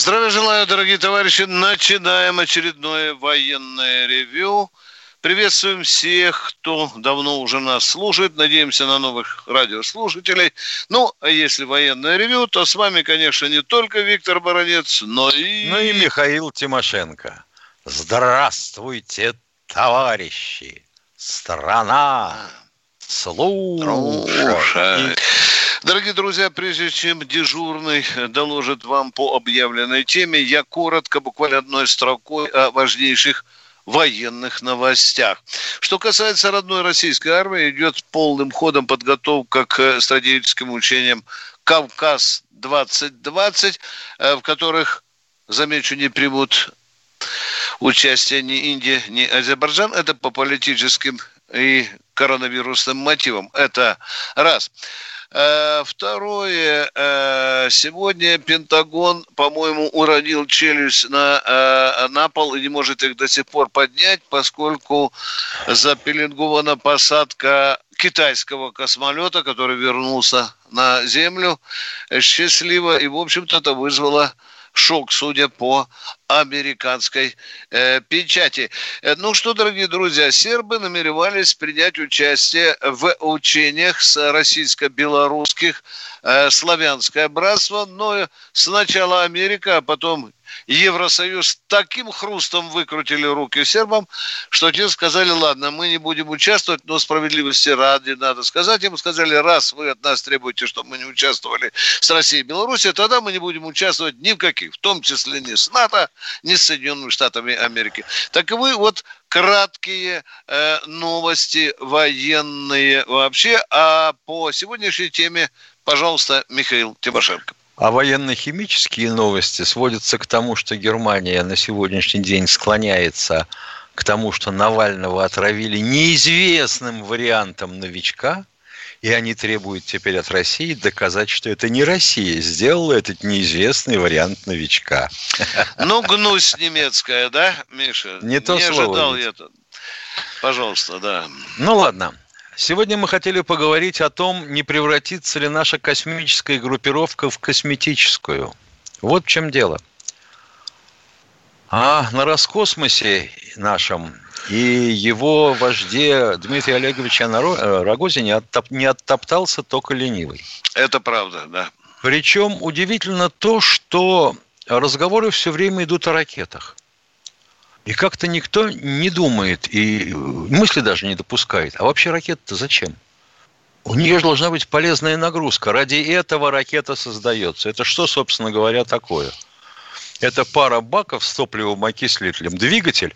Здравия желаю, дорогие товарищи. Начинаем очередное военное ревю. Приветствуем всех, кто давно уже нас слушает. Надеемся на новых радиослушателей. Ну, а если военное ревю, то с вами, конечно, не только Виктор Баранец, но и... Ну и Михаил Тимошенко. Здравствуйте, товарищи! Страна слушает. Дорогие друзья, прежде чем дежурный доложит вам по объявленной теме, я коротко, буквально одной строкой о важнейших военных новостях. Что касается родной российской армии, идет полным ходом подготовка к стратегическим учениям «Кавказ-2020», в которых, замечу, не примут участие ни Индия, ни Азербайджан. Это по политическим и коронавирусным мотивам. Это раз. Второе. Сегодня Пентагон, по-моему, уронил челюсть на, на пол и не может их до сих пор поднять, поскольку запеленгована посадка китайского космолета, который вернулся на Землю счастливо. И, в общем-то, это вызвало шок, судя по американской э, печати. Ну что, дорогие друзья, сербы намеревались принять участие в учениях с российско-белорусских э, славянское братство, но сначала Америка, а потом Евросоюз таким хрустом выкрутили руки сербам, что те сказали, ладно, мы не будем участвовать, но справедливости ради надо сказать. Им сказали, раз вы от нас требуете, чтобы мы не участвовали с Россией и Беларусью, тогда мы не будем участвовать ни в каких, в том числе ни с НАТО, ни с Соединенными Штатами Америки. Так и вы вот краткие э, новости военные вообще, а по сегодняшней теме, пожалуйста, Михаил Тимошенко. А военно-химические новости сводятся к тому, что Германия на сегодняшний день склоняется к тому, что Навального отравили неизвестным вариантом новичка, и они требуют теперь от России доказать, что это не Россия сделала этот неизвестный вариант новичка. Ну, гнусь немецкая, да, Миша? Не то не слово. ожидал я это. Пожалуйста, да. Ну, ладно. Сегодня мы хотели поговорить о том, не превратится ли наша космическая группировка в косметическую. Вот в чем дело. А на Роскосмосе нашем и его вожде Дмитрия Олеговича Рогозине не оттоптался только ленивый. Это правда, да. Причем удивительно то, что разговоры все время идут о ракетах. И как-то никто не думает и мысли даже не допускает. А вообще ракета-то зачем? У нее же должна быть полезная нагрузка. Ради этого ракета создается. Это что, собственно говоря, такое? Это пара баков с топливом окислителем, двигатель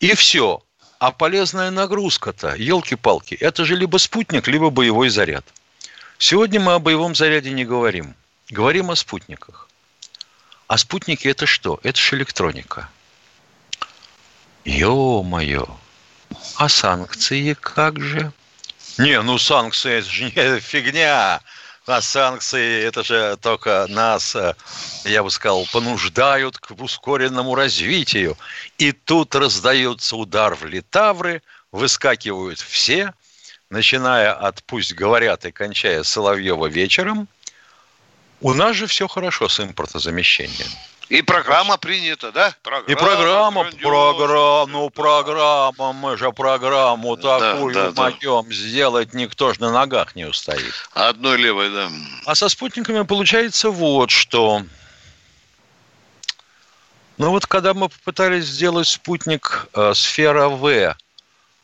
и все. А полезная нагрузка-то, елки-палки, это же либо спутник, либо боевой заряд. Сегодня мы о боевом заряде не говорим. Говорим о спутниках. А спутники это что? Это же электроника. Ё-моё. А санкции как же? Не, ну санкции это же не фигня. А санкции это же только нас, я бы сказал, понуждают к ускоренному развитию. И тут раздается удар в литавры, выскакивают все, начиная от «пусть говорят» и кончая Соловьева вечером. У нас же все хорошо с импортозамещением. И программа принята, да? Программа, и программа, программа, ну программа, мы же программу такую да, да, могем да. сделать, никто же на ногах не устоит. Одной левой, да. А со спутниками получается вот что. Ну вот когда мы попытались сделать спутник э, сфера В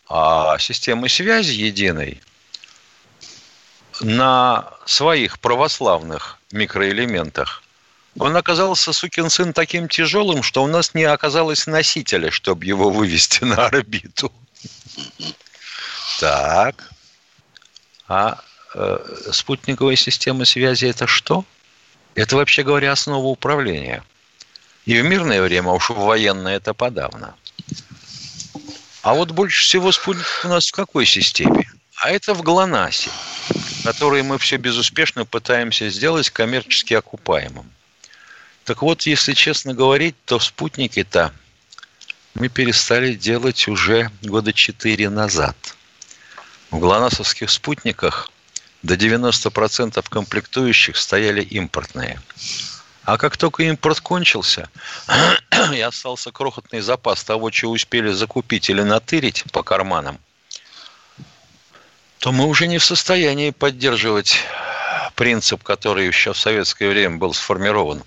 а, системы связи единой на своих православных микроэлементах, он оказался, сукин сын, таким тяжелым, что у нас не оказалось носителя, чтобы его вывести на орбиту. Так. А э, спутниковая система связи это что? Это, вообще говоря, основа управления. И в мирное время, а уж в военное это подавно. А вот больше всего спутников у нас в какой системе? А это в ГЛОНАССе, который мы все безуспешно пытаемся сделать коммерчески окупаемым. Так вот, если честно говорить, то спутники-то мы перестали делать уже года четыре назад. В ГЛОНАССовских спутниках до 90% комплектующих стояли импортные. А как только импорт кончился, и остался крохотный запас того, что успели закупить или натырить по карманам, то мы уже не в состоянии поддерживать принцип, который еще в советское время был сформирован.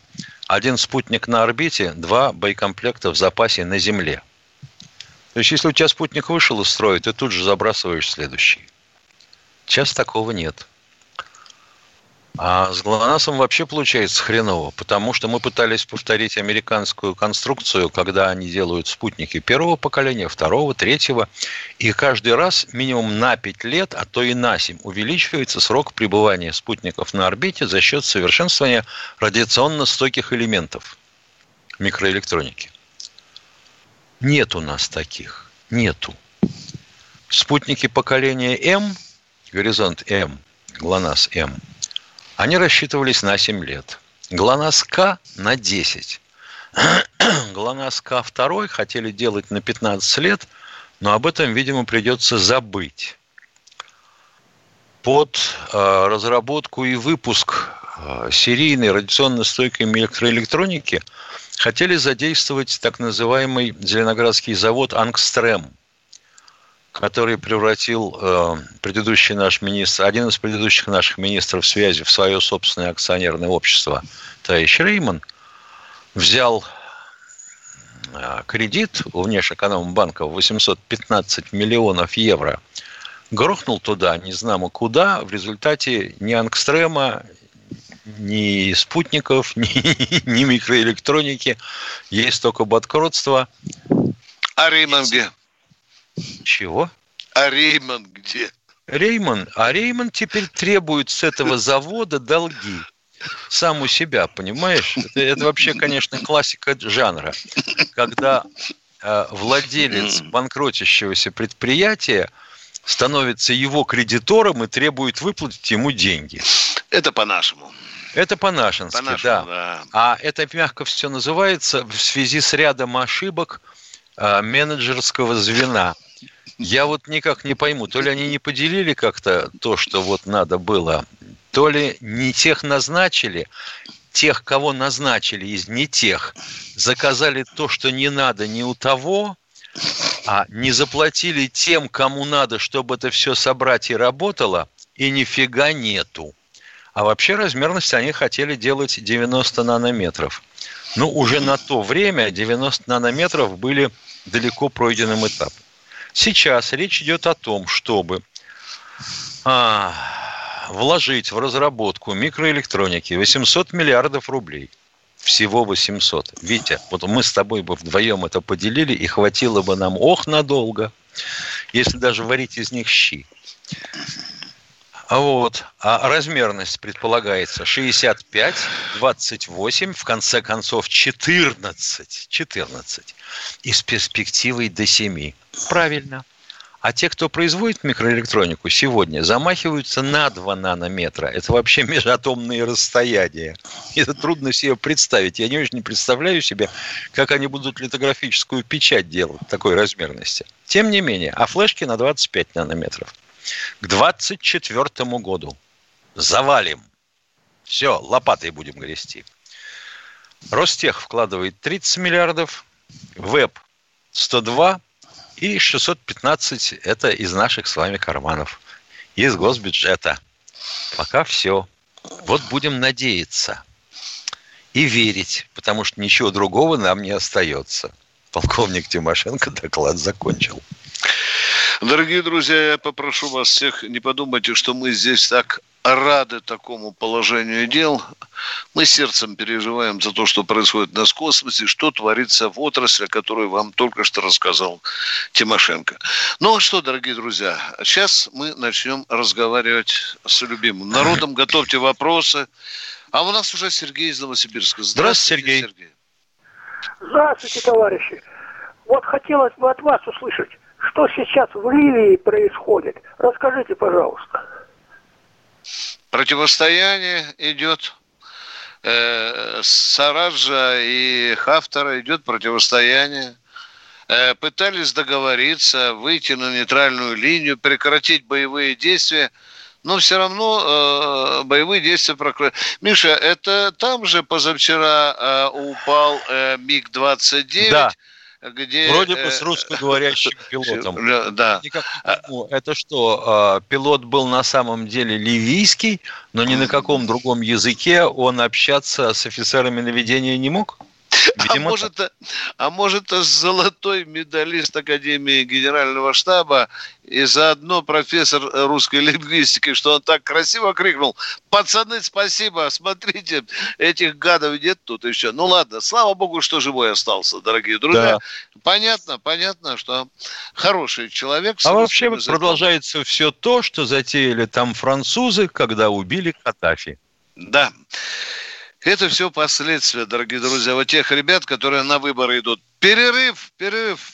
Один спутник на орбите, два боекомплекта в запасе на Земле. То есть, если у тебя спутник вышел из строя, ты тут же забрасываешь следующий. Сейчас такого нет. А с ГЛОНАССом вообще получается хреново, потому что мы пытались повторить американскую конструкцию, когда они делают спутники первого поколения, второго, третьего, и каждый раз минимум на 5 лет, а то и на 7 увеличивается срок пребывания спутников на орбите за счет совершенствования радиационно стойких элементов микроэлектроники. Нет у нас таких. Нету. Спутники поколения М, горизонт М, ГЛОНАСС М – они рассчитывались на 7 лет. ГЛОНАСС-К на 10. ГЛОНАСС-К 2 хотели делать на 15 лет, но об этом, видимо, придется забыть. Под э, разработку и выпуск э, серийной радиационно стойкой электроэлектроники хотели задействовать так называемый Зеленоградский завод «Ангстрем», который превратил э, предыдущий наш министр, один из предыдущих наших министров связи в свое собственное акционерное общество, товарищ Рейман, взял э, кредит у внешэкономбанка в 815 миллионов евро, грохнул туда, не знамо куда, в результате ни ангстрема, ни спутников, ни, ни микроэлектроники, есть только банкротство. А Рейман где? Чего? А Рейман где? Рейман, а Рейман теперь требует с этого завода долги. Сам у себя, понимаешь? Это, это вообще, конечно, классика жанра. Когда э, владелец банкротящегося предприятия становится его кредитором и требует выплатить ему деньги. Это по-нашему. Это по-нашенски, по да. да. А это мягко все называется в связи с рядом ошибок э, менеджерского звена – я вот никак не пойму, то ли они не поделили как-то то, что вот надо было, то ли не тех назначили, тех, кого назначили из не тех, заказали то, что не надо ни у того, а не заплатили тем, кому надо, чтобы это все собрать и работало, и нифига нету. А вообще размерность они хотели делать 90 нанометров. Ну, уже на то время 90 нанометров были далеко пройденным этапом. Сейчас речь идет о том, чтобы а, вложить в разработку микроэлектроники 800 миллиардов рублей. Всего 800. Витя, вот мы с тобой бы вдвоем это поделили, и хватило бы нам ох надолго, если даже варить из них щи. Вот. А размерность предполагается 65, 28, в конце концов 14. 14. И с перспективой до 7. Правильно. А те, кто производит микроэлектронику сегодня, замахиваются на 2 нанометра. Это вообще межатомные расстояния. Это трудно себе представить. Я не очень представляю себе, как они будут литографическую печать делать такой размерности. Тем не менее, а флешки на 25 нанометров. К 24 году завалим. Все, лопатой будем грести. Ростех вкладывает 30 миллиардов, Веб 102 и 615 это из наших с вами карманов, из госбюджета. Пока все. Вот будем надеяться и верить, потому что ничего другого нам не остается. Полковник Тимошенко доклад закончил. Дорогие друзья, я попрошу вас всех, не подумайте, что мы здесь так рады такому положению дел. Мы сердцем переживаем за то, что происходит на космосе, что творится в отрасли, которую вам только что рассказал Тимошенко. Ну а что, дорогие друзья, сейчас мы начнем разговаривать с любимым народом. Готовьте вопросы. А у нас уже Сергей из Новосибирска. Здравствуйте, Сергей. Сергей. Здравствуйте, товарищи. Вот хотелось бы от вас услышать, что сейчас в Ливии происходит. Расскажите, пожалуйста. Противостояние идет. Э, Сараджа и Хафтара идет противостояние. Э, пытались договориться, выйти на нейтральную линию, прекратить боевые действия – но все равно э, боевые действия прокрыли. Миша, это там же позавчера э, упал э, МиГ-29? Да. Где, Вроде бы с э, русскоговорящим пилотом. Да. Это что, э, пилот был на самом деле ливийский, но ни на каком другом языке он общаться с офицерами наведения не мог? А Видимо, а может, а может, золотой медалист Академии Генерального штаба и заодно профессор русской лингвистики, что он так красиво крикнул, пацаны, спасибо, смотрите, этих гадов нет тут еще. Ну ладно, слава богу, что живой остался, дорогие друзья. Да. Понятно, понятно, что хороший человек. А вообще языком. продолжается все то, что затеяли там французы, когда убили Катафи. Да. Это все последствия, дорогие друзья, вот тех ребят, которые на выборы идут. Перерыв, перерыв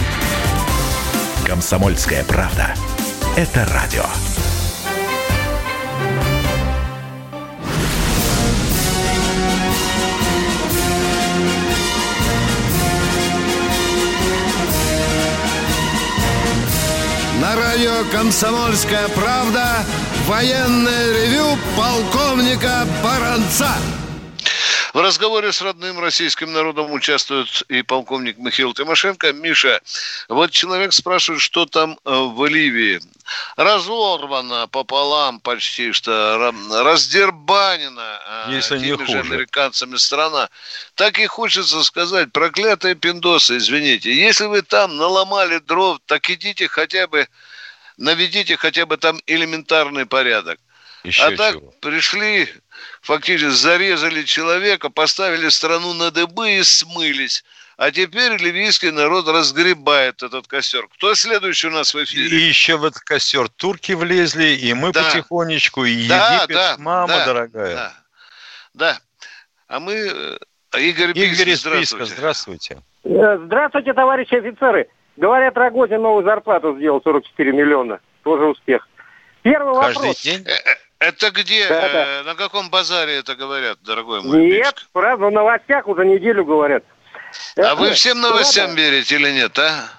Комсомольская правда. Это радио. На радио «Комсомольская правда» военное ревю полковника Баранца. В разговоре с родным российским народом участвует и полковник Михаил Тимошенко. Миша, вот человек спрашивает, что там э, в Ливии. Разорвано пополам почти что, раздербанена э, Если теми не хуже. же американцами страна. Так и хочется сказать, проклятые пиндосы, извините. Если вы там наломали дров, так идите хотя бы, наведите хотя бы там элементарный порядок. Еще а так чего. пришли фактически зарезали человека, поставили страну на дыбы и смылись. А теперь ливийский народ разгребает этот костер. Кто следующий у нас в эфире? И еще в этот костер турки влезли, и мы да. потихонечку, и да, Египет, да, мама да, дорогая. Да, да. А мы... Э, Игорь, Игорь из здравствуйте. здравствуйте. Э, здравствуйте, товарищи офицеры. Говорят, Рогозин новую зарплату сделал 44 миллиона. Тоже успех. Первый Каждый вопрос. День? Это где? Да, да. Э, на каком базаре это говорят, дорогой мой? Нет, сразу в новостях уже неделю говорят. А это, вы всем новостям да, верите или нет, а?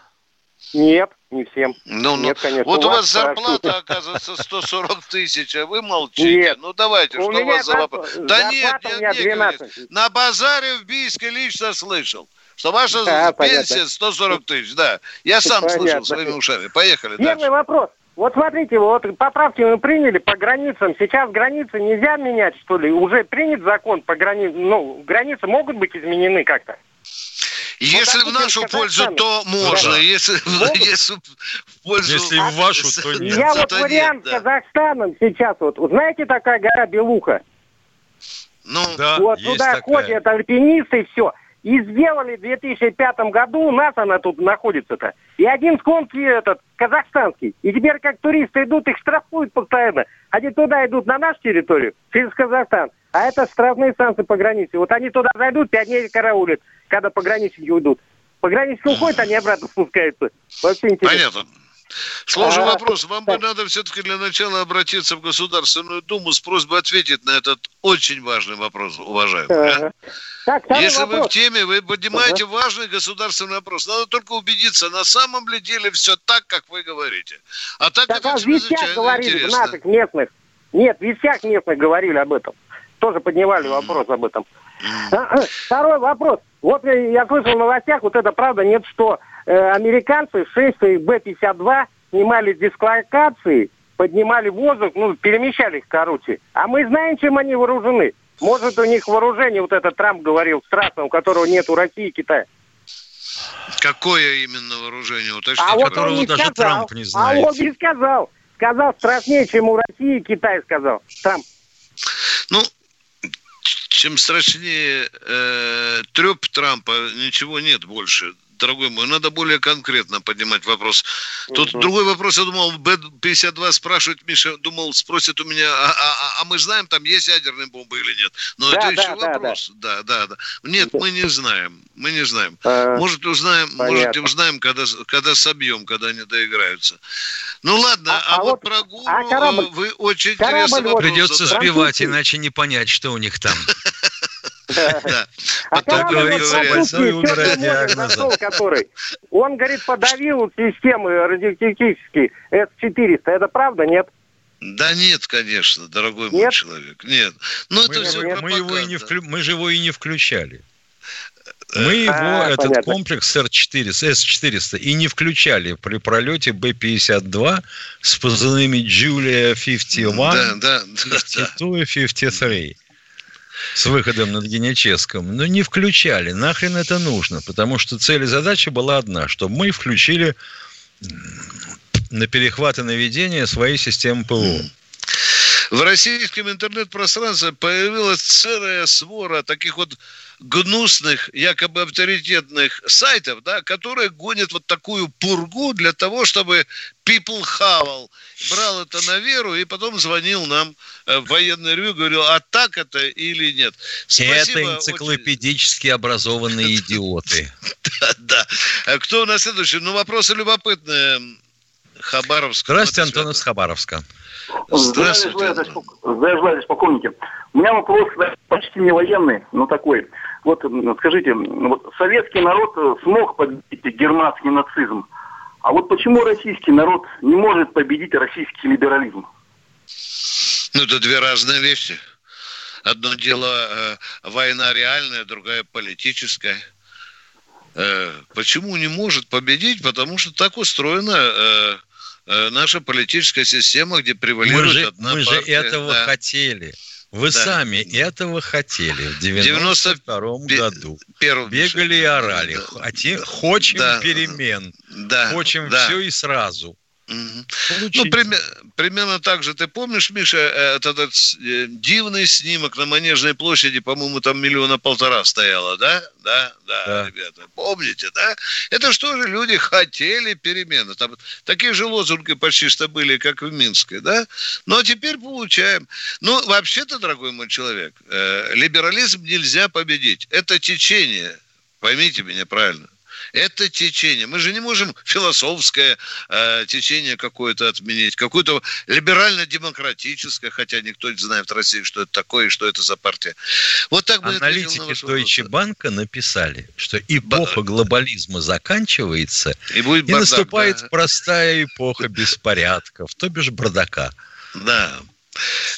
Нет, не всем. Ну, ну, нет, конечно. Вот у вас, зарплата, оказывается, 140 тысяч, а вы молчите. Нет. Ну, давайте, у что у вас за вопрос? Да нет, нет, нет, На базаре в Бийске лично слышал что ваша да, пенсия понятно. 140 тысяч, да. Я сам понятно. слышал своими ушами. Поехали Первый дальше. вопрос. Вот смотрите, вот поправки мы приняли по границам. Сейчас границы нельзя менять, что ли? Уже принят закон по границам. Ну, границы могут быть изменены как-то. Если вот в нашу пользу, то можно. Да. Если, если в пользу... Если в вашу, то нет. Я вот вариант нет, да. Казахстаном сейчас вот. Знаете, такая гора Белуха? Ну, да, Вот туда такая. ходят альпинисты и все. И сделали в 2005 году, у нас она тут находится-то. И один сконки этот, казахстанский. И теперь как туристы идут, их штрафуют постоянно. Они туда идут на нашу территорию, через Казахстан. А это штрафные станции по границе. Вот они туда зайдут, пять дней караулят, когда пограничники уйдут. Пограничники уходят, они обратно спускаются. Вообще интересно. Понятно. Сложный а, вопрос. Вам бы надо все-таки для начала обратиться в Государственную Думу с просьбой ответить на этот очень важный вопрос, уважаемый. Ага. Так, Если вопрос. вы в теме, вы поднимаете ага. важный государственный вопрос. Надо только убедиться, на самом ли деле все так, как вы говорите. А так, так как а вещах говорили интересно. в наших местных. Нет, в вещах местных говорили об этом. Тоже поднимали mm. вопрос об этом. Mm. Второй вопрос. Вот я слышал в новостях, вот это правда, нет, что э, американцы 6 Б-52 снимали дислокации поднимали в воздух, ну, перемещали их, короче. А мы знаем, чем они вооружены. Может, у них вооружение, вот этот Трамп говорил, страшное, у которого нет у России и Китая. Какое именно вооружение? Уточните, А вот он которого не даже сказал. Трамп не А знает. он не сказал. Сказал страшнее, чем у России и Китай, сказал. Трамп. Ну, чем страшнее э, треп Трампа, ничего нет больше. Дорогой мой, надо более конкретно поднимать вопрос. Тут другой вопрос, я думал, Б-52 спрашивает, Миша, думал, спросит у меня, а, а- а- а мы знаем, там есть ядерные бомбы или нет? Но Да, это да, еще да, вопрос. Да, да, да. Нет, мы не знаем. Мы не знаем. Э, Может, узнаем, понятно. может, и узнаем, когда, когда собьем, когда они доиграются. Ну ладно, А- а, а вот, вот- про ГУРу а корабль- вы очень корабль интересный вот- вопрос Придется сбивать, иначе не понять, что у них там. Да. А он, говорит, подавил системы радиотехнические С-400. Это правда, нет? Да нет, конечно, дорогой мой человек. Нет. Ну, это Мы, все мы- его и не вклю- мы же его и не включали. Мы его, А, этот понятно. комплекс Р-400, С-400, и не включали при пролете Б-52 с позывными Julia 51, Да, да, да, 52 и 53 с выходом над Геническом. Но не включали. Нахрен это нужно? Потому что цель и задача была одна, чтобы мы включили на перехват и наведение свои системы ПВО. В российском интернет-пространстве появилась целая свора таких вот гнусных, якобы авторитетных сайтов, да, которые гонят вот такую пургу для того, чтобы people хавал, брал это на веру и потом звонил нам э, в военное ревю, говорил, а так это или нет. Спасибо это очень. энциклопедически образованные идиоты. Да, да. А Кто у нас следующий? Ну, вопросы любопытные. Хабаровск. Здравствуйте, Антон из Хабаровска. Здравствуйте. Здравия желаю, полковники. У меня вопрос почти не военный, но такой. Вот скажите, вот советский народ э, смог победить германский нацизм, а вот почему российский народ не может победить российский либерализм? Ну, это две разные вещи. Одно дело э, война реальная, другая политическая. Э, почему не может победить? Потому что так устроена э, э, наша политическая система, где Мы превалирует же, одна мы же партия. этого Да. хотели. Вы Да. сами этого хотели в 90 92 пе- году. Первым Бегали и орали. Да. Хоте- Хочем Да. перемен. Да, Хочем да. все и сразу. Ну, пример- примерно так же. Ты помнишь, Миша, э, этот, этот, э, дивный снимок на Манежной площади, по-моему, там миллиона полтора стояло, да? Да, да, Да. ребята. Помните, да? Это что же люди хотели перемены. Там такие же лозунги почти что были, как в Минске, да? Ну, а теперь получаем. Ну, вообще-то, дорогой мой человек, э, либерализм нельзя победить. Это течение. Поймите меня правильно. Это течение. Мы же не можем философское э, течение какое-то отменить, какое-то либерально-демократическое, хотя никто не знает в России, что это такое и что это за партия. Вот так бы на Аналитики вопрос. Deutsche Bank написали, что эпоха глобализма заканчивается, И будет и бардак, наступает да. простая эпоха беспорядков, то бишь бардака. Да.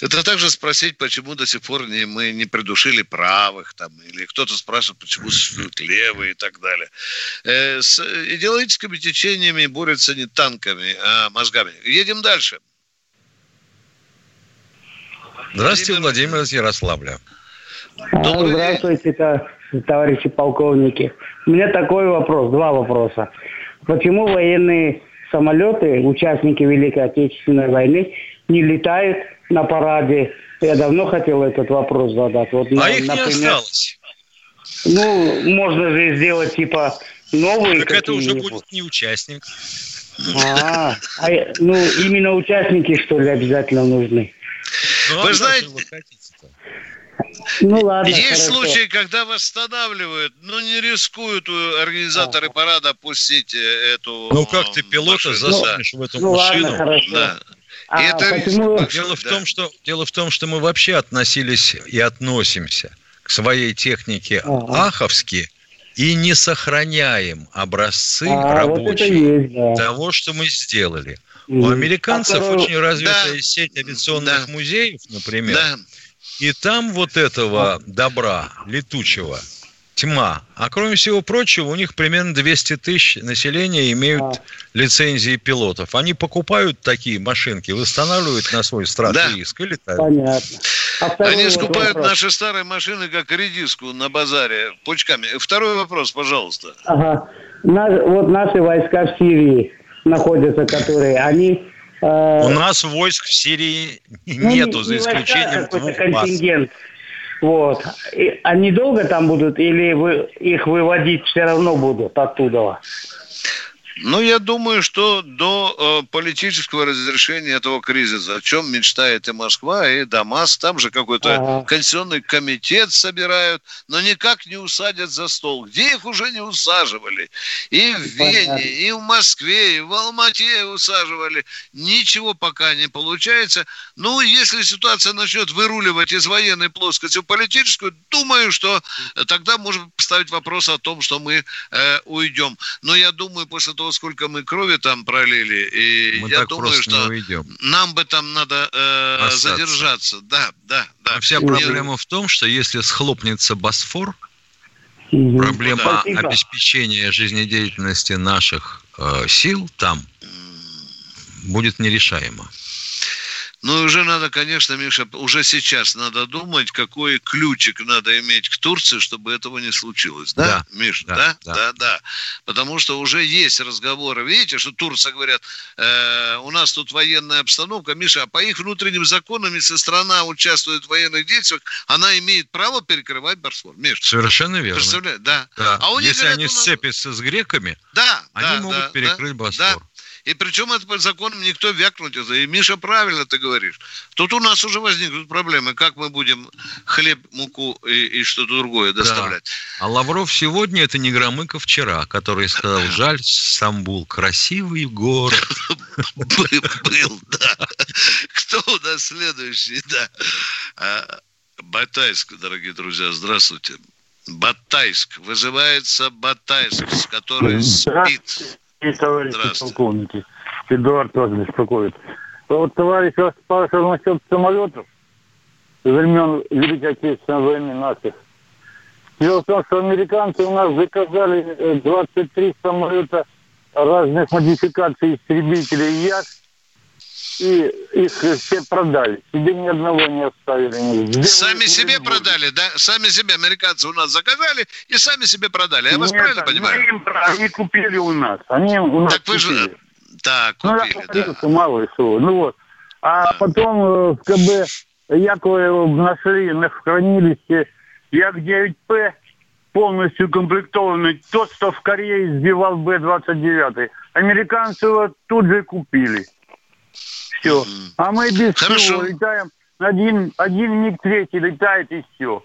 Это также спросить, почему до сих пор не, мы не придушили правых, там, или кто-то спрашивает, почему существуют левые и так далее. Э, с идеологическими течениями борются не танками, а мозгами. Едем дальше. Здравствуйте, Владимир из Ярославля. Добрый. Здравствуйте, то- товарищи полковники. У меня такой вопрос, два вопроса. Почему военные самолеты, участники Великой Отечественной войны, не летают на параде? Я давно хотел этот вопрос задать. Вот, А на- их не например, осталось. Ну, можно же сделать типа новые Так это уже будет не участник. А, а ну, именно участники, что ли, обязательно нужны? Ну, а Вы знаете- же вы хотите-то? Ну, ладно, Есть хорошо. случаи, когда восстанавливают, но не рискуют э, организаторы парада опустить э, эту Ну как ты пилота машину. засунешь в эту ну, ладно, машину? хорошо. Да. А это большой, Дело в, да. том, что, дело в том, что мы вообще относились и относимся к своей технике Ага. аховски и не сохраняем образцы А, вот рабочие есть, да. того, что мы сделали. У Мгм. американцев А второй- очень развитая Да. сеть авиационных Да. музеев, например, Да. и там вот этого добра летучего тьма. А кроме всего прочего, у них примерно 200 тысяч населения имеют а. лицензии пилотов. Они покупают такие машинки, восстанавливают на свой страх да. и риск и летают. Понятно. А Они скупают вопрос. наши старые машины, как редиску на базаре, пучками. Второй вопрос, пожалуйста. Ага. На, вот наши войска в Сирии находятся, которые, они... Э... У нас войск в Сирии ну, нету, не, за исключением двух контингент. Вот. И они долго там будут или вы, их выводить все равно будут оттуда? Ну, я думаю, что до э, политического разрешения этого кризиса, о чем мечтает и Москва, и Дамас, там же какой-то ага. конституционный комитет собирают, но никак не усадят за стол. Где их уже не усаживали? И в Вене, и в Москве, и в Алмате усаживали. Ничего пока не получается. Ну, если ситуация начнет выруливать из военной плоскости в политическую, думаю, что тогда можно поставить вопрос о том, что мы э, уйдем. Но я думаю, после того, сколько мы крови там пролили, и мы я думаю, что нам бы там надо э, задержаться. Да, да, да. А вся проблема в том, что если схлопнется Босфор, проблема да. обеспечения жизнедеятельности наших э, сил там будет нерешаема. Ну, уже надо, конечно, Миша, уже сейчас надо думать, какой ключик надо иметь к Турции, чтобы этого не случилось. Да, да Миша? Да да, да, да, да. Потому что уже есть разговоры. Видите, что Турция говорят, э, у нас тут военная обстановка. Миша, а по их внутренним законам, если страна участвует в военных действиях, она имеет право перекрывать Босфор. Миша. Совершенно верно. Представляешь? Да. да. А у них, если говорят, они нас... сцепятся с греками, да, они да, могут да, перекрыть да, Босфор. Да. И причем это по законам никто вякнуть это. И Миша, правильно ты говоришь. Тут у нас уже возникнут проблемы, как мы будем хлеб, муку и, и что-то другое доставлять. Да. А Лавров сегодня это не Громыко вчера, который сказал, жаль, Стамбул, красивый город. Был, да. Кто у нас следующий, да. А, Батайск, дорогие друзья, здравствуйте. Батайск. Вызывается Батайск, который спит и товарищи полковники. Эдуард вас беспокоит. Вот товарищ вас спрашивал насчет самолетов времен Великой Отечественной войны наших. Дело в том, что американцы у нас заказали 23 э, самолета разных модификаций истребителей Як, и их все продали. Себе ни одного не оставили. Сделали сами себе будет. продали, да? Сами себе американцы у нас заказали и сами себе продали. Я вас Нет, правильно понимаю? Им, они купили у нас. Они у нас так вы же... Так, купили, ну, да. Мало ли что. Ну вот. А да. потом э, в КБ Яковлева нашли в хранилище Як-9П полностью комплектованный. Тот, что в Корее сбивал Б-29. Американцы его тут же купили все. А мы без Хорошо. всего летаем. Один, один миг третий летает и все.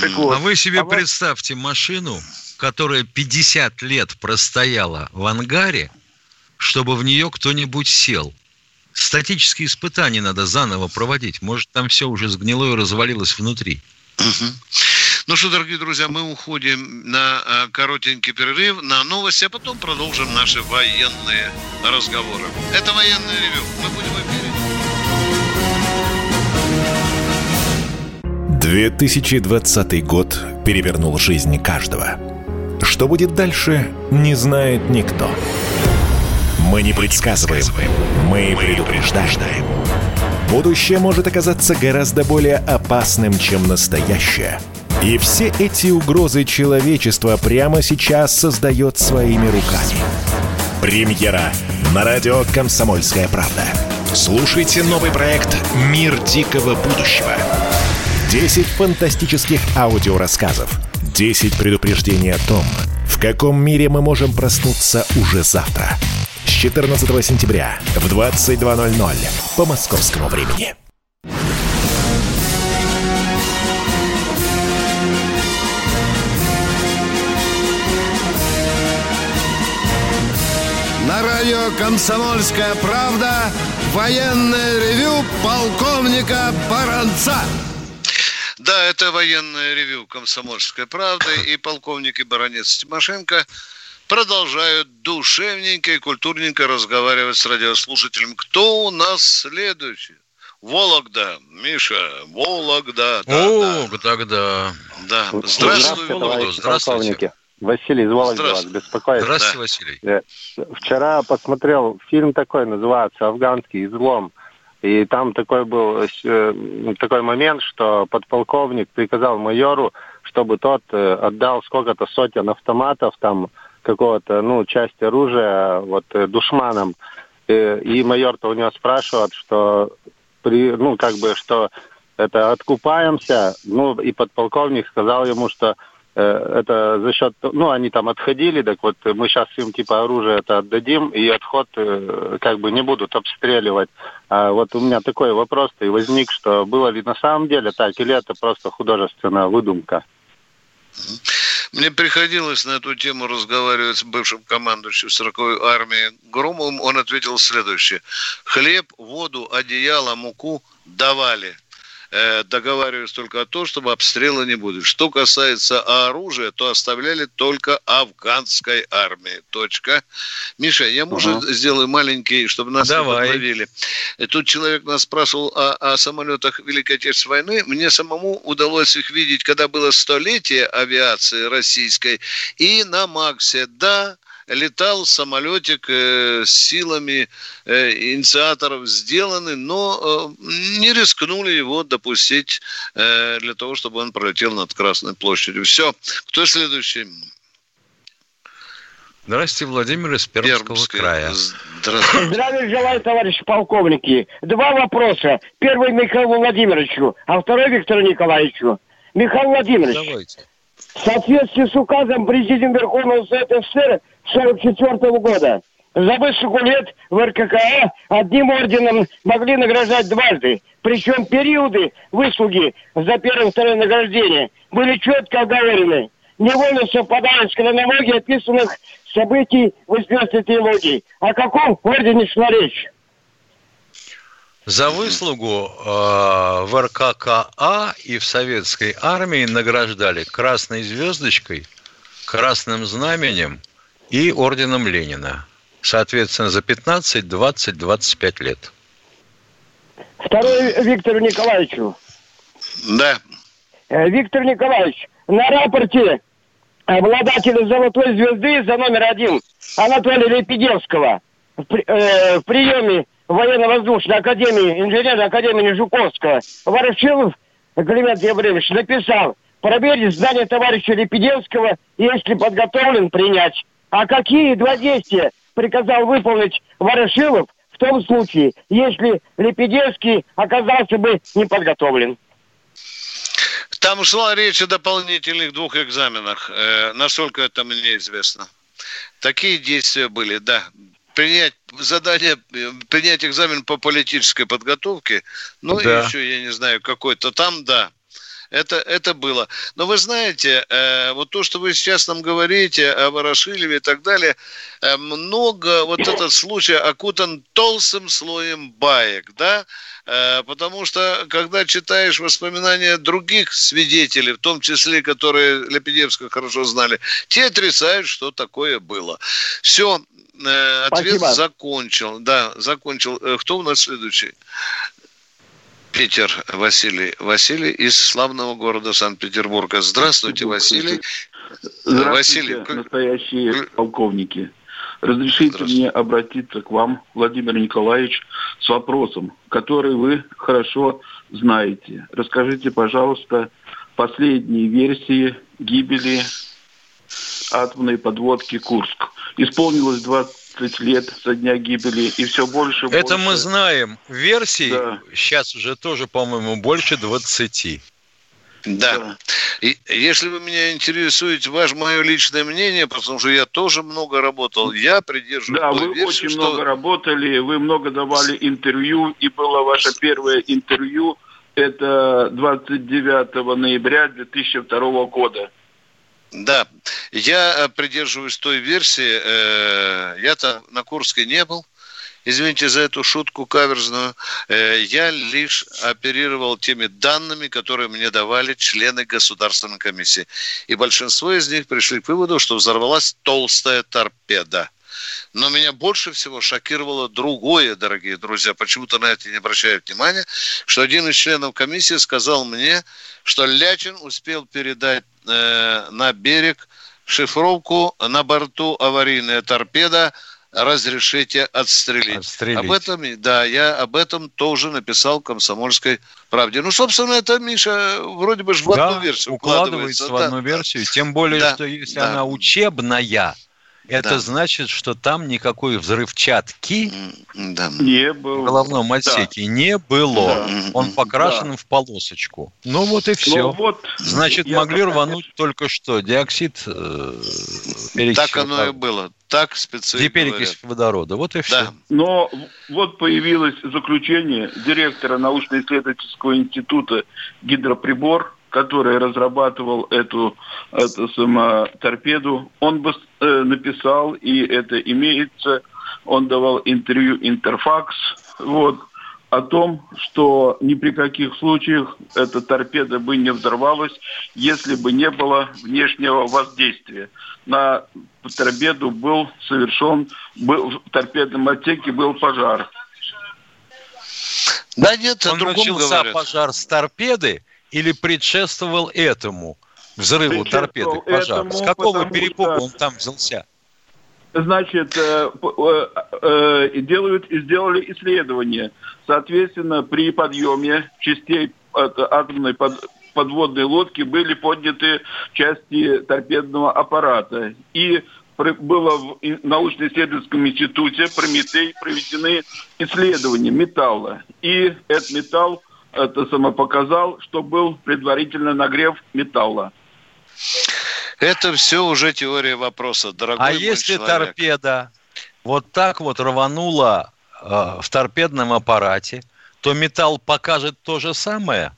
Так вот. А вы себе а представьте машину, которая 50 лет простояла в ангаре, чтобы в нее кто-нибудь сел. Статические испытания надо заново проводить. Может, там все уже сгнило и развалилось внутри. Угу. Ну что, дорогие друзья, мы уходим на э, коротенький перерыв, на новости, а потом продолжим наши военные разговоры. Это военный ревю. Мы будем в эфире. 2020 год перевернул жизнь каждого. Что будет дальше, не знает никто. Мы не предсказываем, мы предупреждаем. Будущее может оказаться гораздо более опасным, чем настоящее – и все эти угрозы человечества прямо сейчас создает своими руками. Премьера на радио «Комсомольская правда». Слушайте новый проект «Мир дикого будущего». 10 фантастических аудиорассказов. 10 предупреждений о том, в каком мире мы можем проснуться уже завтра. С 14 сентября в 22.00 по московскому времени. Радио «Комсомольская правда» военное ревю полковника Баранца. Да, это военное ревю «Комсомольская правда» и полковник и баронец Тимошенко продолжают душевненько и культурненько разговаривать с радиослушателем. Кто у нас следующий? Вологда, Миша, Вологда. Да, О, да. тогда. Да. Здравствуй, Вологда. Здравствуйте. Василий из Вологды вас беспокоит. Здравствуйте, да. Василий. Э, вчера посмотрел фильм такой, называется «Афганский излом». И там такой был э, такой момент, что подполковник приказал майору, чтобы тот э, отдал сколько-то сотен автоматов, там какого-то, ну, часть оружия вот душманам. И, майор-то у него спрашивает, что при, ну, как бы, что это откупаемся, ну, и подполковник сказал ему, что это за счет, ну, они там отходили, так вот мы сейчас им типа оружие это отдадим, и отход э, как бы не будут обстреливать. А вот у меня такой вопрос-то и возник, что было ли на самом деле так, или это просто художественная выдумка? Мне приходилось на эту тему разговаривать с бывшим командующим 40-й армии Громовым. Он ответил следующее. Хлеб, воду, одеяло, муку давали – э, договаривались только о том, чтобы обстрела не будет. Что касается оружия, то оставляли только афганской армии. Точка. Миша, я, может, ага. сделаю маленький, чтобы нас Давай. не подловили. И тут человек нас спрашивал о, о самолетах Великой Отечественной войны. Мне самому удалось их видеть, когда было столетие авиации российской. И на Максе, да, летал самолетик э, с силами э, инициаторов сделанный, но э, не рискнули его допустить э, для того, чтобы он пролетел над Красной площадью. Все. Кто следующий? Здравствуйте, Владимир из Пермского Пермская. края. Здравствуйте. Здравия желаю, товарищи полковники. Два вопроса. Первый Михаилу Владимировичу, а второй Виктору Николаевичу. Михаил Владимирович, Давайте. В соответствии с указом президента Верховного Совета СССР 1944 года. За высшую лет в РККА одним орденом могли награждать дважды. Причем периоды выслуги за первое и второе награждение были четко оговорены. Невольно совпадают с хронологией описанных событий в известной трилогии. О каком ордене шла речь? За выслугу э, в РККА и в советской армии награждали красной звездочкой, красным знаменем и орденом Ленина. Соответственно, за 15, 20, 25 лет. Второй Виктору Николаевичу. Да. Э, Виктор Николаевич, на рапорте обладателя золотой звезды за номер один Анатолия Лепидевского в, э, в приеме военно-воздушной академии, инженерной академии Жуковского Ворошилов Климент Ебремович написал, проверить здание товарища Лепидевского, если подготовлен, принять. А какие два действия приказал выполнить Ворошилов в том случае, если Лепедевский оказался бы не подготовлен? Там шла речь о дополнительных двух экзаменах. Э, насколько это мне известно. Такие действия были, да. Принять задание, принять экзамен по политической подготовке, ну да. и еще, я не знаю, какой-то там, да. Это, это было. Но вы знаете, э, вот то, что вы сейчас нам говорите о Ворошилеве и так далее, э, много вот этот случай окутан толстым слоем баек, да, э, потому что, когда читаешь воспоминания других свидетелей, в том числе, которые Лепедевского хорошо знали, те отрицают, что такое было. Все, э, ответ Спасибо. закончил. Да, закончил. Э, кто у нас следующий? Питер Василий. Василий из славного города Санкт-Петербурга. Здравствуйте, Василий. Здравствуйте, Василий. настоящие полковники. Разрешите мне обратиться к вам, Владимир Николаевич, с вопросом, который вы хорошо знаете. Расскажите, пожалуйста, последние версии гибели атомной подводки «Курск». Исполнилось 20 20 лет со дня гибели, и все больше... Это больше... мы знаем. Версий да. сейчас уже тоже, по-моему, больше 20. Да. да. И если вы меня интересуете, ваше мое личное мнение, потому что я тоже много работал, я придерживаюсь Да, вы версии, очень что... много работали, вы много давали интервью, и было ваше первое интервью, это 29 ноября 2002 года. Да, я э, придерживаюсь той версии. Э, я-то на Курске не был. Извините за эту шутку каверзную. Э, я лишь оперировал теми данными, которые мне давали члены Государственной комиссии. И большинство из них пришли к выводу, что взорвалась толстая торпеда. Но меня больше всего шокировало другое, дорогие друзья, почему-то на это не обращают внимания, что один из членов комиссии сказал мне, что Лячин успел передать э, на берег шифровку на борту аварийная торпеда разрешите отстрелить. отстрелить. Об этом, да, я об этом тоже написал в «Комсомольской правде». Ну, собственно, это, Миша, вроде бы же в да, одну версию укладывается. укладывается в одну да, версию, тем более, да, что если да. она учебная, это да. значит, что там никакой взрывчатки да. не было. в головном отсеке да. не было. Да. Он покрашен да. в полосочку. Ну вот и все. Ну, вот значит, могли рвануть так... только что диоксид э, Так оно и было. Так специально. Перекись водорода. Вот и все. Да. Но вот появилось заключение директора научно-исследовательского института гидроприбор который разрабатывал эту, эту саму торпеду, он бы э, написал, и это имеется, он давал интервью Интерфакс, вот, о том, что ни при каких случаях эта торпеда бы не взорвалась, если бы не было внешнего воздействия. На торпеду был совершен, был, в торпедном отсеке был пожар. Да нет, он начался говорят. пожар с торпеды, или предшествовал этому взрыву торпеды пожара? С какого перепуга что... он там взялся? Значит, э, э, э, делают, сделали исследование. Соответственно, при подъеме частей атомной под, подводной лодки были подняты части торпедного аппарата. И было в научно-исследовательском институте Прометей проведены исследования металла. И этот металл это само показал, что был предварительно нагрев металла. Это все уже теория вопроса, дорогой А если человек. торпеда вот так вот рванула э, в торпедном аппарате, то металл покажет то же самое?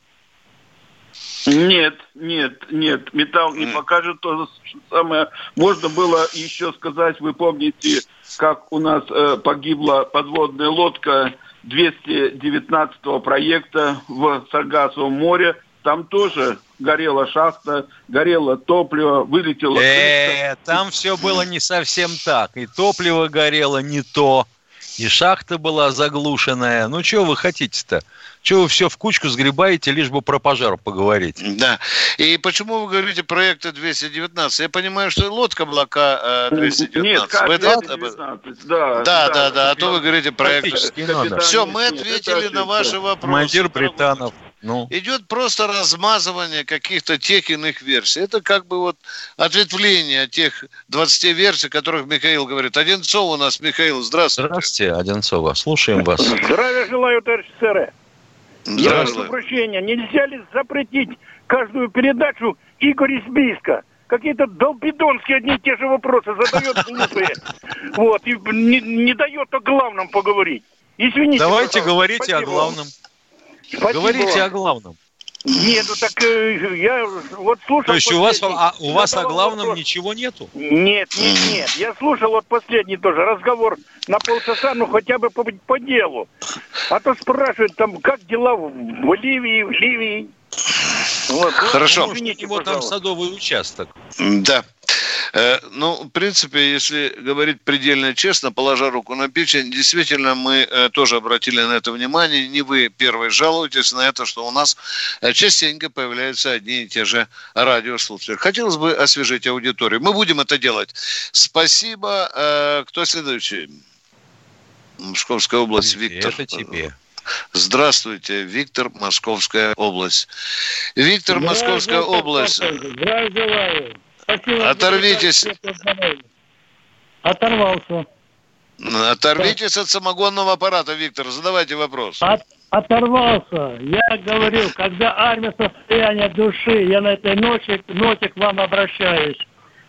Нет, нет, нет, металл не покажет то же самое. Можно было еще сказать, вы помните, как у нас э, погибла подводная лодка 219 проекта в Саргасовом море. Там тоже горела шахта, горело топливо, вылетело... Э, там все было не совсем так. И топливо горело не то, и шахта была заглушенная. Ну, чего вы хотите-то? Чего вы все в кучку сгребаете, лишь бы про пожар поговорить? Да. И почему вы говорите проекта 219? Я понимаю, что лодка была К-219. Нет, К-219, да. Да, да, да. А то вы говорите проект... Все, мы ответили на ваши вопросы. Командир Британов. Ну. Идет просто размазывание каких-то тех иных версий. Это как бы вот ответвление от тех 20 версий, о которых Михаил говорит. Одинцов у нас. Михаил, здравствуйте. Здравствуйте, Одинцова. Слушаем вас. Здравия желаю, товарищ сэры. Я прошу прощения, нельзя ли запретить каждую передачу Игорь из Бийска? Какие-то долбидонские одни и те же вопросы задает глупые. Вот, и не, не дает о главном поговорить. Извините. Давайте пожалуйста. говорите Спасибо. о главном. Спасибо Говорите вам. о главном. Нет, ну так э, я вот слушал... То есть у вас, а, у вас о главном вопрос. ничего нету? Нет, нет, нет. Я слушал вот последний тоже разговор на полчаса, ну хотя бы по, по делу. А то спрашивают там, как дела в, в Ливии, в Ливии. Вот, Хорошо. Ну, извините, вот там садовый участок. Да. Э, ну, в принципе, если говорить предельно честно, положа руку на печень, действительно мы э, тоже обратили на это внимание. Не вы первые жалуетесь на это, что у нас э, частенько появляются одни и те же радиослушатели. Хотелось бы освежить аудиторию. Мы будем это делать. Спасибо. Кто следующий? Московская область, Виктор. Это тебе. Здравствуйте, Виктор, Московская область. Виктор, Московская область. Здравия желаю. Спасибо. Оторвитесь. Оторвался. Оторвитесь от самогонного аппарата, Виктор. Задавайте вопрос. От, оторвался. Я говорил, когда армия состояние души, я на этой ночи, ноте к вам обращаюсь.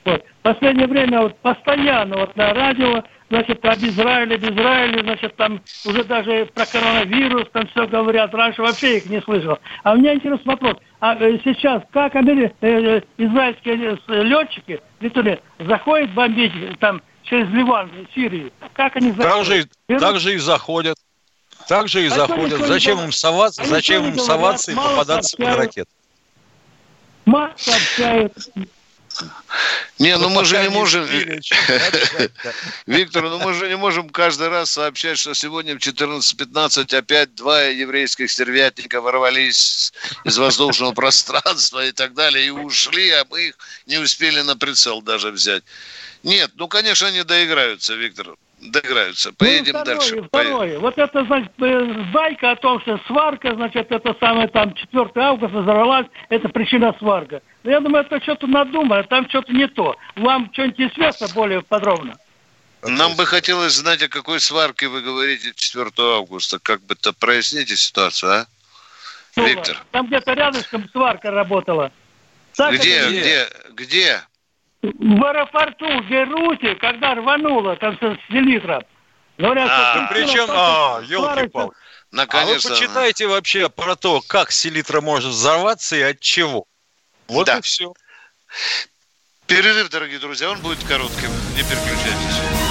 Вот. В последнее время вот постоянно вот на радио значит, об Израиле, об Израиле, значит, там уже даже про коронавирус там все говорят. Раньше вообще их не слышал. А у меня интересный вопрос. А э, сейчас как амери... Э, э, израильские летчики, летуны, заходят бомбить там через Ливан, Сирию? Как они заходят? Так же, так же и заходят. Так же и а заходят. Зачем им соваться, зачем им соваться и попадаться под ракет? Мало сообщают. Не, ну мы же не можем... Виктор, ну мы же не можем каждый раз сообщать, что сегодня в 14.15 опять два еврейских стервятника ворвались из воздушного пространства и так далее, и ушли, а мы их не успели на прицел даже взять. Нет, ну, конечно, они доиграются, Виктор доиграются. Поедем ну, второе, дальше. Второе. Поедем. Вот это, значит, э, байка о том, что сварка, значит, это самое там 4 августа взорвалась, это причина сварка. Но я думаю, это что-то надумано, там что-то не то. Вам что-нибудь известно более подробно? Нам бы хотелось знать, о какой сварке вы говорите 4 августа. Как бы то проясните ситуацию, а? Ну, Виктор. Там где-то рядышком сварка работала. Так где, где, где? В аэропорту в Бейруте, когда рвануло там с селитра. Говорят, а, причем, а, елки-палки. Наконец-то. А вы почитайте вообще про то, как селитра может взорваться и от чего. Вот да. и все. Перерыв, дорогие друзья, он будет коротким. Не переключайтесь.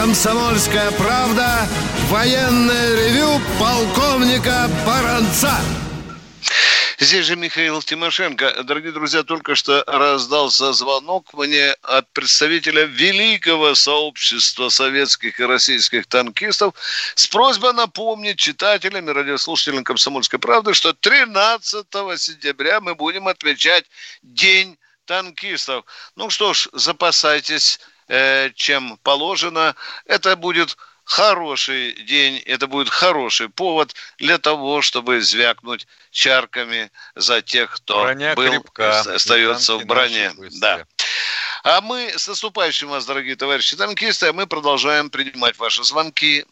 «Комсомольская правда» военное ревю полковника Баранца. Здесь же Михаил Тимошенко. Дорогие друзья, только что раздался звонок мне от представителя великого сообщества советских и российских танкистов с просьбой напомнить читателям и радиослушателям «Комсомольской правды», что 13 сентября мы будем отмечать День танкистов. Ну что ж, запасайтесь э, чем положено. Это будет хороший день, это будет хороший повод для того, чтобы звякнуть чарками за тех, кто Броня был, крепка, остается в броне. Да. А мы с наступающим вас, дорогие товарищи танкисты, а мы продолжаем принимать ваши звонки.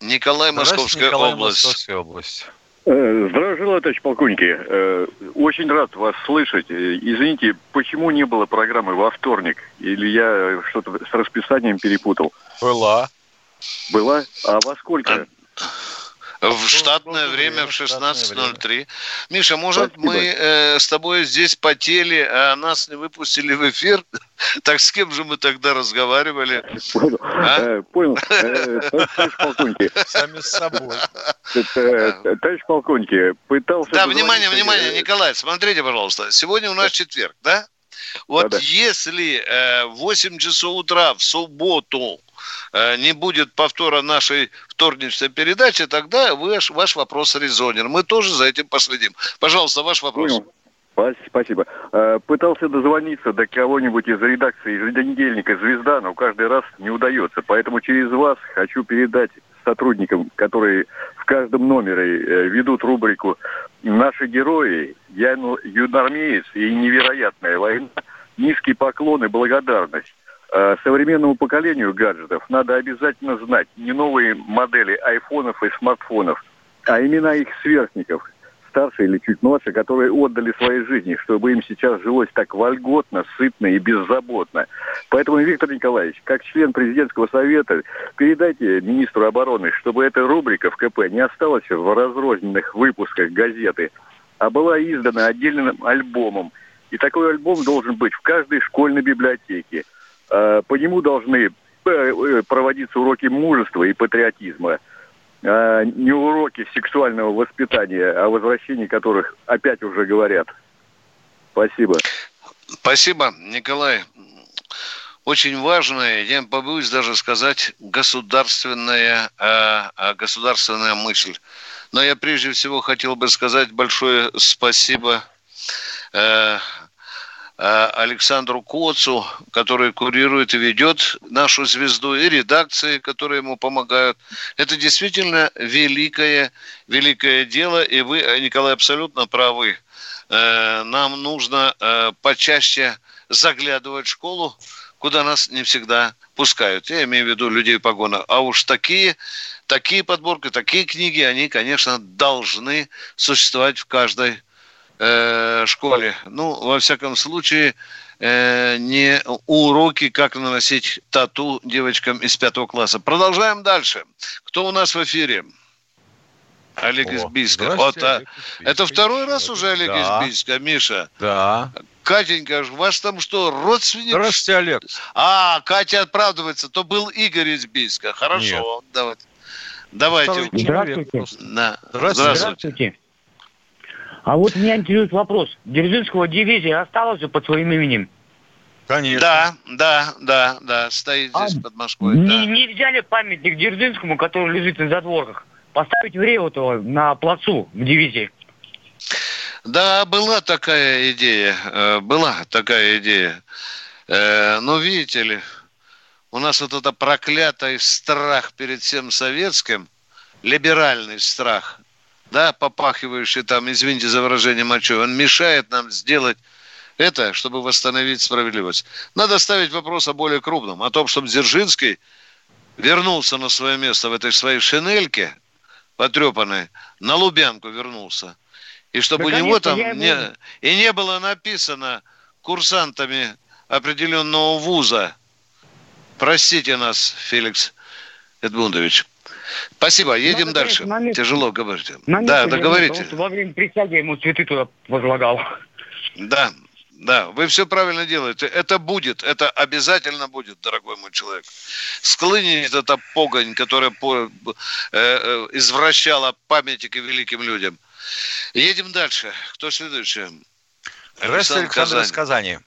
Николай, Московская Николай, область. Московская область. Э, здравия желаю, товарищ полковники. Э, очень рад вас слышать. Э, извините, почему не было программы во вторник? Или я что-то с расписанием перепутал? Была. Была? А во сколько? В штатное время в 16.03. Миша, может, Спасибо. мы э, с тобой здесь потели, а нас не выпустили в эфир? Так с кем же мы тогда разговаривали? Понял. А? Э, понял. Э, товарищ полковники. Сами с собой. Товарищ полковники, пытался... Да, внимание, внимание, Николай, смотрите, пожалуйста. Сегодня у нас четверг, да? Вот да, да. если э, в 8 часов утра в субботу не будет повтора нашей вторничной передачи, тогда ваш, ваш вопрос резонен. Мы тоже за этим последим. Пожалуйста, ваш вопрос. Понял. Спасибо. Э, пытался дозвониться до кого-нибудь из редакции еженедельника «Звезда», но каждый раз не удается. Поэтому через вас хочу передать сотрудникам, которые в каждом номере э, ведут рубрику «Наши герои», я юнармеец и невероятная война, низкий поклон и благодарность. Э, современному поколению гаджетов надо обязательно знать не новые модели айфонов и смартфонов, а имена их сверстников, старше или чуть младше, которые отдали свои жизни, чтобы им сейчас жилось так вольготно, сытно и беззаботно. Поэтому, Виктор Николаевич, как член президентского совета, передайте министру обороны, чтобы эта рубрика в КП не осталась в разрозненных выпусках газеты, а была издана отдельным альбомом. И такой альбом должен быть в каждой школьной библиотеке – по нему должны э, э, проводиться уроки мужества и патриотизма, не уроки сексуального воспитания, о возвращении которых опять уже говорят. Спасибо. Спасибо, Николай. Очень важная, я побоюсь даже сказать, государственная, государственная мысль. Но я прежде всего хотел бы сказать большое спасибо э, Александру Коцу, который курирует и ведет нашу звезду, и редакции, которые ему помогают. Это действительно великое, великое дело, и вы, Николай, абсолютно правы. Э, нам нужно э, почаще заглядывать в школу, куда нас не всегда пускают. Я имею в виду людей в погонах. А уж такие, такие подборки, такие книги, они, конечно, должны существовать в каждой э, школе. Ну, во всяком случае, э, не уроки, как наносить тату девочкам из пятого класса. Продолжаем дальше. Кто у нас в эфире? Олег О, из Бийска. Вот, а, это второй раз уже Олег да. из Бийска, Миша? Да. Катенька, ваш там что, родственник? Здравствуйте, Олег. А, Катя оправдывается, то был Игорь из Бийска. Хорошо, Нет. давайте. Давайте. Здравствуйте. Да. Здравствуйте. Здравствуйте. А вот меня интересует вопрос. Дзержинского дивизия осталась же под своим именем? Конечно. Да, да, да, да, стоит здесь а под Москвой. Не, да. не взяли памятник Дзержинскому, который лежит на задворках, поставить в Реутово на плацу в дивизии? Да, была такая идея, э, была такая идея. Э, но видите ли, у нас вот это проклятый страх перед всем советским, либеральный страх, да, попахивающий там, извините за выражение мочой, он мешает нам сделать это, чтобы восстановить справедливость. Надо ставить вопрос о более крупном, о том, чтобы Дзержинский вернулся на свое место в этой своей шинельке, потрепанной, на Лубянку вернулся. И чтобы да, у него там не, и не было написано курсантами определенного вуза. Простите нас, Феликс Эдмундович. Спасибо, едем Надо, дальше. Намек... Тяжело говорите. Намек да, договорите. Во время присяги ему цветы туда возлагал. Да, да, вы все правильно делаете. Это будет, это обязательно будет, дорогой мой человек. Склынет эта погонь, которая по, э, э, извращала памятники великим людям. Едем дальше. Кто следующий? Здравствуйте, Александр из Казани.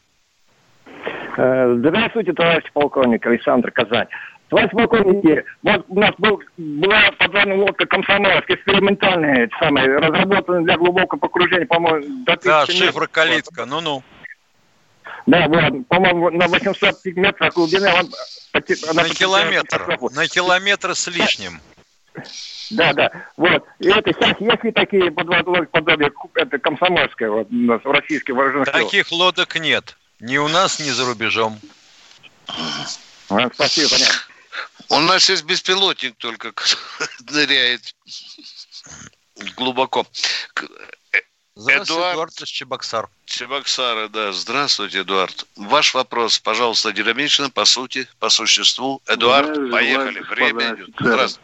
Э, здравствуйте, товарищ полковник Александр Казань. Товарищ полковники, вот у нас был, была подводная лодка «Комсомольск», экспериментальная, самая, разработанная для глубокого погружения, по-моему, до Да, шифр калитка, ну-ну. Да, вот, по-моему, на 800 метров глубины. Он, на километр, на километр с лишним. Да, да. Вот. И это сейчас есть ли такие подобие, это комсомольское, вот, у нас в российских вооруженных Таких лодок нет. Ни у нас, ни за рубежом. Спасибо, понятно. У нас есть беспилотник только, ныряет глубоко. Здравствуйте, Эдуард, Эдуард из Чебоксар. Чебоксары, да. Здравствуйте, Эдуард. Ваш вопрос, пожалуйста, динамично, по сути, по существу. Эдуард, да, поехали. Время идет. Здравствуйте.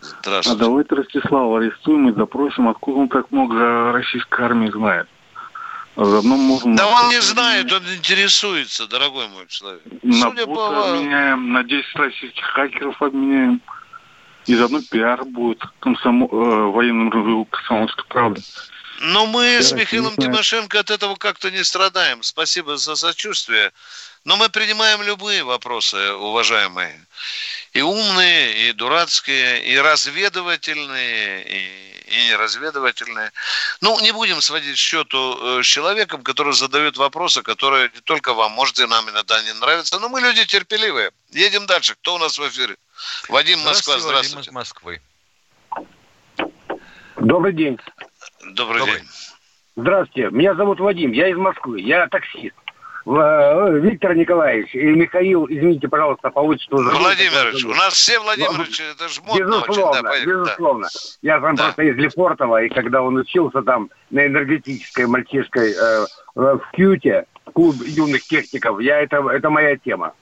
Здравствуйте. А давайте Ростислава арестуем и допросим, откуда он так много российской армии знает. Заодно можем... Да он не знает, он интересуется, дорогой мой человек. На Судя по... обменяем, на 10 российских хакеров обменяем. И заодно пиар будет комсомо... э, военным ревю «Комсомольской правды». Но мы Я с Михаилом Тимошенко от этого как-то не страдаем. Спасибо за сочувствие. Но мы принимаем любые вопросы, уважаемые и умные, и дурацкие, и разведывательные, и, и неразведывательные. Ну, не будем сводить счету э, с человеком, который задает вопросы, которые не только вам, может, и нам иногда не нравятся, но мы люди терпеливые. Едем дальше. Кто у нас в эфире? Вадим Москва, здравствуйте. Вадим из Москвы. Добрый день. Добрый, Добрый день. Здравствуйте, меня зовут Вадим, я из Москвы, я таксист. Э, Виктор Николаевич и Михаил, извините, пожалуйста, по отчеству. Владимирович, у нас все Владимировичи, это же модно Безусловно, очень, да, безусловно. Да. Я сам да. просто из Лефортово, и когда он учился там на энергетической мальчишкой э, в Кьюте, клуб юных техников, я, это, это моя тема.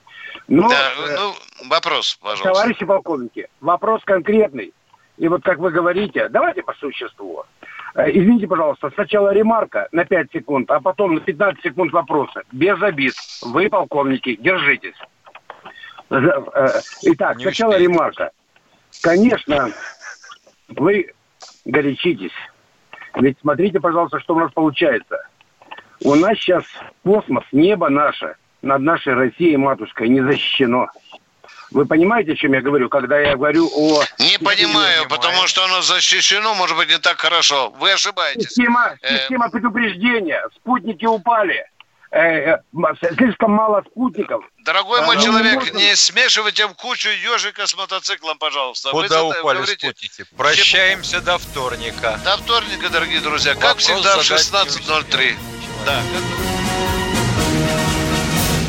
Но, да, э, ну, вопрос, пожалуйста. Товарищи полковники, вопрос конкретный. И вот как вы говорите, давайте по существу. Э, извините, пожалуйста, сначала ремарка на 5 секунд, а потом на 15 секунд вопроса. Без обид. Вы, полковники, держитесь. Э, итак, сначала ремарка. Конечно, вы горячитесь. Ведь смотрите, пожалуйста, что у нас получается. У нас сейчас космос, небо наше над нашей Россией матушкой не защищено. Вы понимаете, о чем я говорю, когда я говорю о... Не понимаю, потому что оно защищено, может быть, не так хорошо. Вы ошибаетесь. Система, э... система предупреждения. Спутники упали. э, э слишком мало спутников. Дорогой мой а, человек, можем... не смешивайте в кучу ежика с мотоциклом, пожалуйста. Куда Вы упали говорите... спутники? Прощаемся до вторника. До вторника, дорогие друзья. Как Вопрос всегда в 16.03. Да.